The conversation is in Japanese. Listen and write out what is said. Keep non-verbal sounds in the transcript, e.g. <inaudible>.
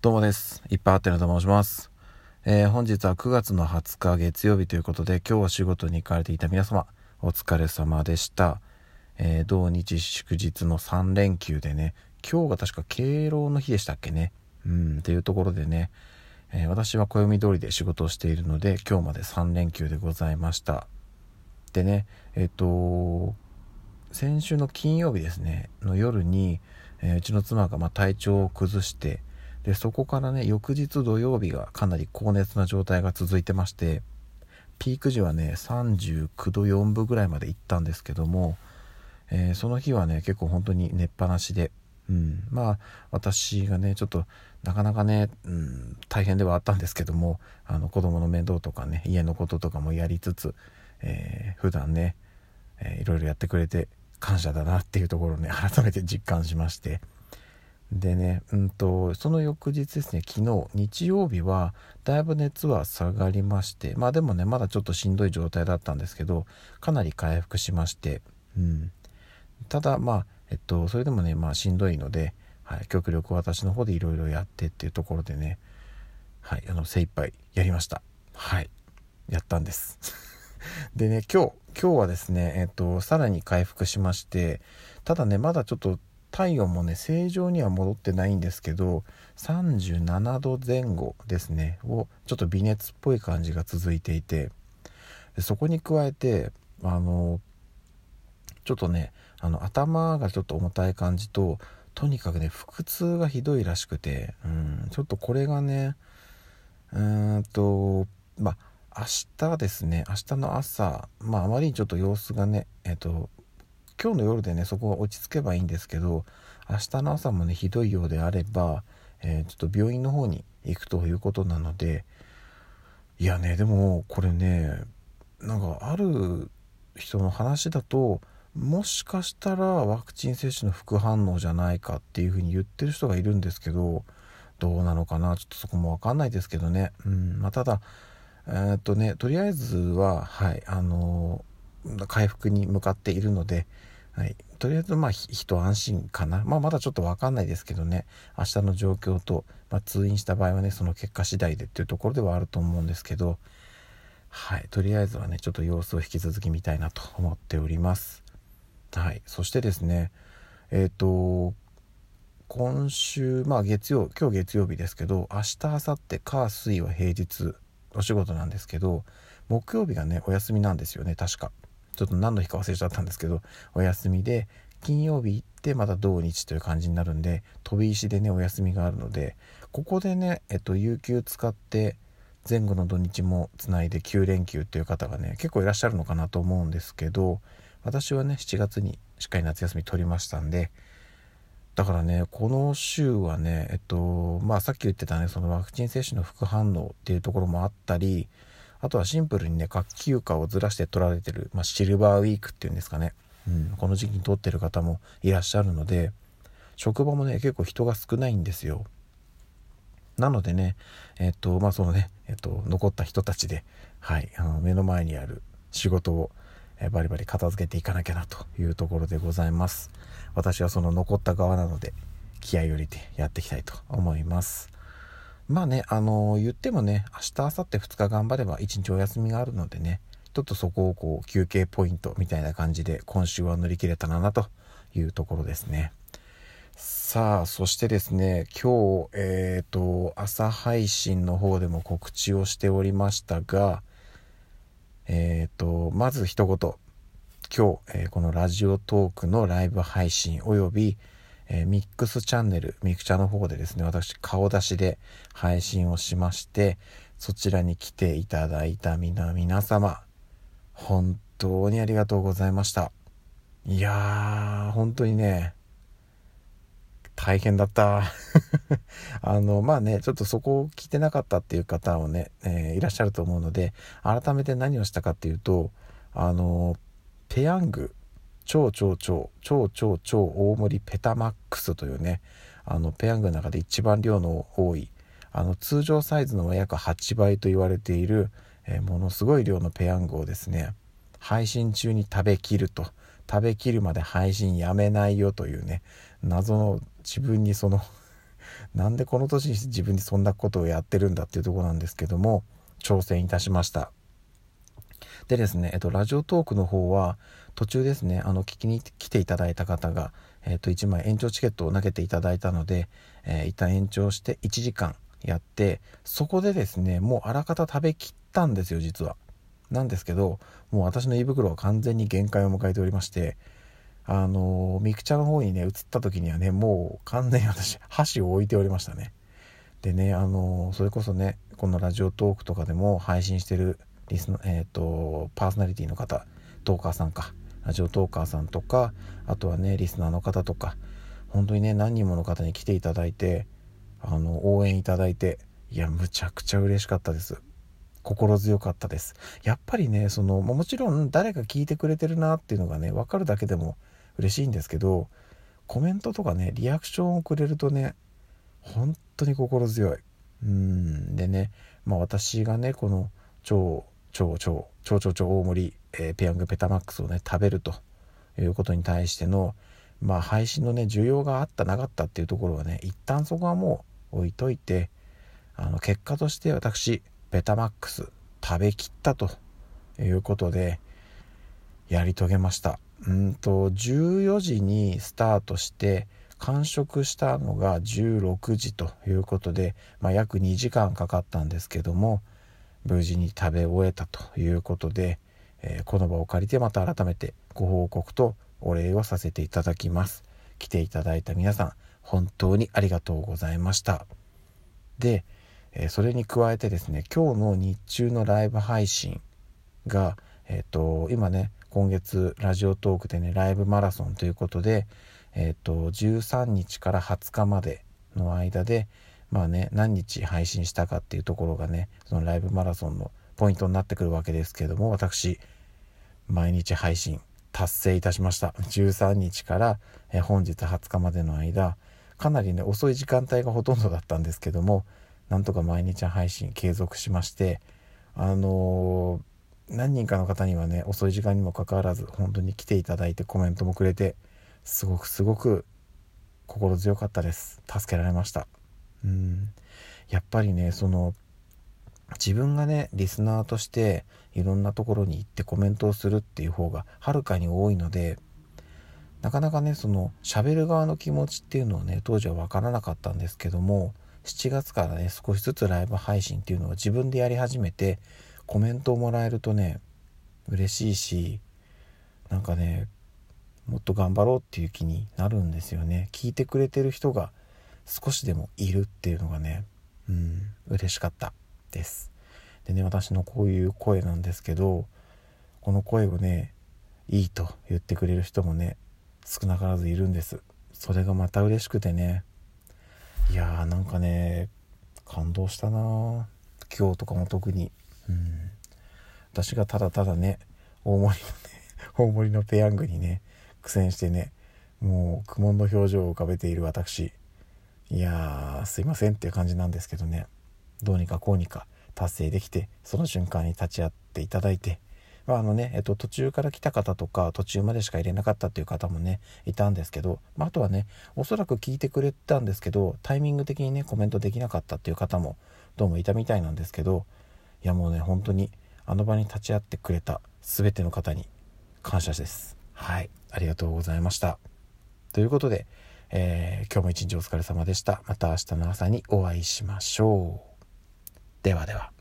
どうもです。いっぱいあってると申します。えー、本日は9月の20日月曜日ということで、今日は仕事に行かれていた皆様、お疲れ様でした。えー、同日祝日の3連休でね、今日が確か敬老の日でしたっけね。うん、っていうところでね、えー、私は暦通りで仕事をしているので、今日まで3連休でございました。でね、えっ、と、先週の金曜日ですね、の夜に、えうちの妻がま体調を崩して、でそこからね翌日土曜日がかなり高熱な状態が続いてましてピーク時はね39度4分ぐらいまで行ったんですけども、えー、その日はね結構本当に寝っぱなしで、うん、まあ私がねちょっとなかなかね、うん、大変ではあったんですけどもあの子供の面倒とかね家のこととかもやりつつ、えー、普段ね、えー、いろいろやってくれて感謝だなっていうところをね改めて実感しまして。でね、うんと、その翌日ですね、昨日、日曜日は、だいぶ熱は下がりまして、まあでもね、まだちょっとしんどい状態だったんですけど、かなり回復しまして、うん。ただ、まあ、えっと、それでもね、まあしんどいので、はい、極力私の方でいろいろやってっていうところでね、はい、あの、精一杯やりました。はい、やったんです。<laughs> でね、今日、今日はですね、えっと、さらに回復しまして、ただね、まだちょっと体温もね正常には戻ってないんですけど37度前後ですねをちょっと微熱っぽい感じが続いていてそこに加えてあのちょっとねあの頭がちょっと重たい感じととにかくね腹痛がひどいらしくてうんちょっとこれがねうーんとまあ明日ですね明日の朝まああまりにちょっと様子がねえっと今日の夜でねそこが落ち着けばいいんですけど明日の朝もねひどいようであれば、えー、ちょっと病院の方に行くということなのでいやねでもこれねなんかある人の話だともしかしたらワクチン接種の副反応じゃないかっていうふうに言ってる人がいるんですけどどうなのかなちょっとそこも分かんないですけどね、うんまあ、ただえー、っとねとりあえずははいあの、回復に向かっているのではい、とりあえずまあ一安心かな、まあ、まだちょっと分かんないですけどね。明日の状況と、まあ、通院した場合はねその結果次第でっていうところではあると思うんですけどはい。とりあえずはねちょっと様子を引き続き見たいなと思っております。はい。そしてですねえっ、ー、と今週まあ月曜今日月曜日ですけど明日明後日火水は平日お仕事なんですけど木曜日がねお休みなんですよね確か。ちょっと何の日か忘れちゃったんですけどお休みで金曜日行ってまた土日という感じになるんで飛び石でねお休みがあるのでここでねえっと有給使って前後の土日もつないで9連休っていう方がね結構いらっしゃるのかなと思うんですけど私はね7月にしっかり夏休み取りましたんでだからねこの週はねえっとまあさっき言ってたねそのワクチン接種の副反応っていうところもあったりあとはシンプルにね、夏季休暇をずらして取られてる、まあ、シルバーウィークっていうんですかね。うん、この時期に取ってる方もいらっしゃるので、職場もね、結構人が少ないんですよ。なのでね、えっと、まあ、そのね、えっと、残った人たちで、はい、あの目の前にある仕事を、えバリバリ片付けていかなきゃなというところでございます。私はその残った側なので、気合を入れてやっていきたいと思います。まあね、あのー、言ってもね、明日、明後日2日頑張れば1日お休みがあるのでね、ちょっとそこをこう休憩ポイントみたいな感じで今週は乗り切れたらなというところですね。さあ、そしてですね、今日、えっ、ー、と、朝配信の方でも告知をしておりましたが、えっ、ー、と、まず一言、今日、えー、このラジオトークのライブ配信および、えー、ミックスチャンネル、ミクチャの方でですね、私顔出しで配信をしまして、そちらに来ていただいた皆皆様、本当にありがとうございました。いやー、本当にね、大変だった。<laughs> あの、まあね、ちょっとそこを聞いてなかったっていう方をね、えー、いらっしゃると思うので、改めて何をしたかっていうと、あの、ペヤング超超超超超超大盛りペタマックスというねあのペヤングの中で一番量の多いあの通常サイズの約8倍と言われている、えー、ものすごい量のペヤングをですね配信中に食べきると。食べきるまで配信やめないよというね謎の自分にその <laughs> なんでこの年に自分にそんなことをやってるんだっていうとこなんですけども挑戦いたしました。でですね、えっと、ラジオトークの方は途中ですねあの聞きに来ていただいた方が、えっと、1枚延長チケットを投げていただいたので、えー、一旦延長して1時間やってそこでですねもうあらかた食べきったんですよ実は。なんですけどもう私の胃袋は完全に限界を迎えておりましてあのミクチャの方にね移った時にはねもう完全に私箸を置いておりましたね。でねあのそれこそねこのラジオトークとかでも配信してるリスの、えーと、パーソナリティの方トーカーさんか。ラジオトーカーさんとかあとはねリスナーの方とか本当にね何人もの方に来ていただいてあの応援いただいていやむちゃくちゃ嬉しかったです。心強かったです。やっぱりねそのもちろん誰か聞いてくれてるなっていうのがね分かるだけでも嬉しいんですけどコメントとかねリアクションをくれるとね本当に心強い。うん。でねまあ私がねこの超超超超超超大盛り、えー、ペヤングペタマックスをね食べるということに対してのまあ配信のね需要があったなかったっていうところはね一旦そこはもう置いといてあの結果として私ベタマックス食べきったということでやり遂げました。うんと14時にスタートして完食したのが16時ということで、まあ、約2時間かかったんですけども無事に食べ終えたということで、えー、この場を借りてまた改めてご報告とお礼をさせていただきます。来ていただいた皆さん本当にありがとうございました。で、え、それに加えてですね今日の日中のライブ配信がえっ、ー、と今ね今月ラジオトークでねライブマラソンということで、えっ、ー、と13日から20日までの間でまあね何日配信したかっていうところがねそのライブマラソンのポイントになってくるわけですけども私毎日配信達成いたしました。13日からえ本日20日までの間かなりね遅い時間帯がほとんどだったんですけどもなんとか毎日配信継続しましてあのー、何人かの方にはね遅い時間にもかかわらず本当に来ていただいてコメントもくれてすごくすごく心強かったです。助けられました。うん。やっぱりねその自分がねリスナーとしていろんなところに行ってコメントをするっていう方がはるかに多いのでなかなかねその喋る側の気持ちっていうのはね当時は分からなかったんですけども7月からね少しずつライブ配信っていうのを自分でやり始めてコメントをもらえるとね嬉しいしなんかねもっと頑張ろうっていう気になるんですよね。聞いてくれてる人が少しでもいるっていうのがねうん嬉しかったです。でね私のこういう声なんですけどこの声をねいいと言ってくれる人もね少なからずいるんです。それがまた嬉しくてね。いやーなんかね感動したな今日とかも特に。うん。私がただただね大盛りのね <laughs> 大盛りのペヤングにね苦戦してねもう苦悶の表情を浮かべている私。いやーすいませんっていう感じなんですけどね。どうにかこうにか達成できてその瞬間に立ち会っていただいて。まああのね、えっと、途中から来た方とか途中までしか入れなかったっていう方もねいたんですけど、まあ、あとはねおそらく聞いてくれたんですけどタイミング的にねコメントできなかったっていう方もどうもいたみたいなんですけど。いやもうね本当にあの場に立ち会ってくれた全ての方に感謝です。はい。ありがとうございました。ということで、えー、今日も一日お疲れ様でした。また明日の朝にお会いしましょう。ではでは。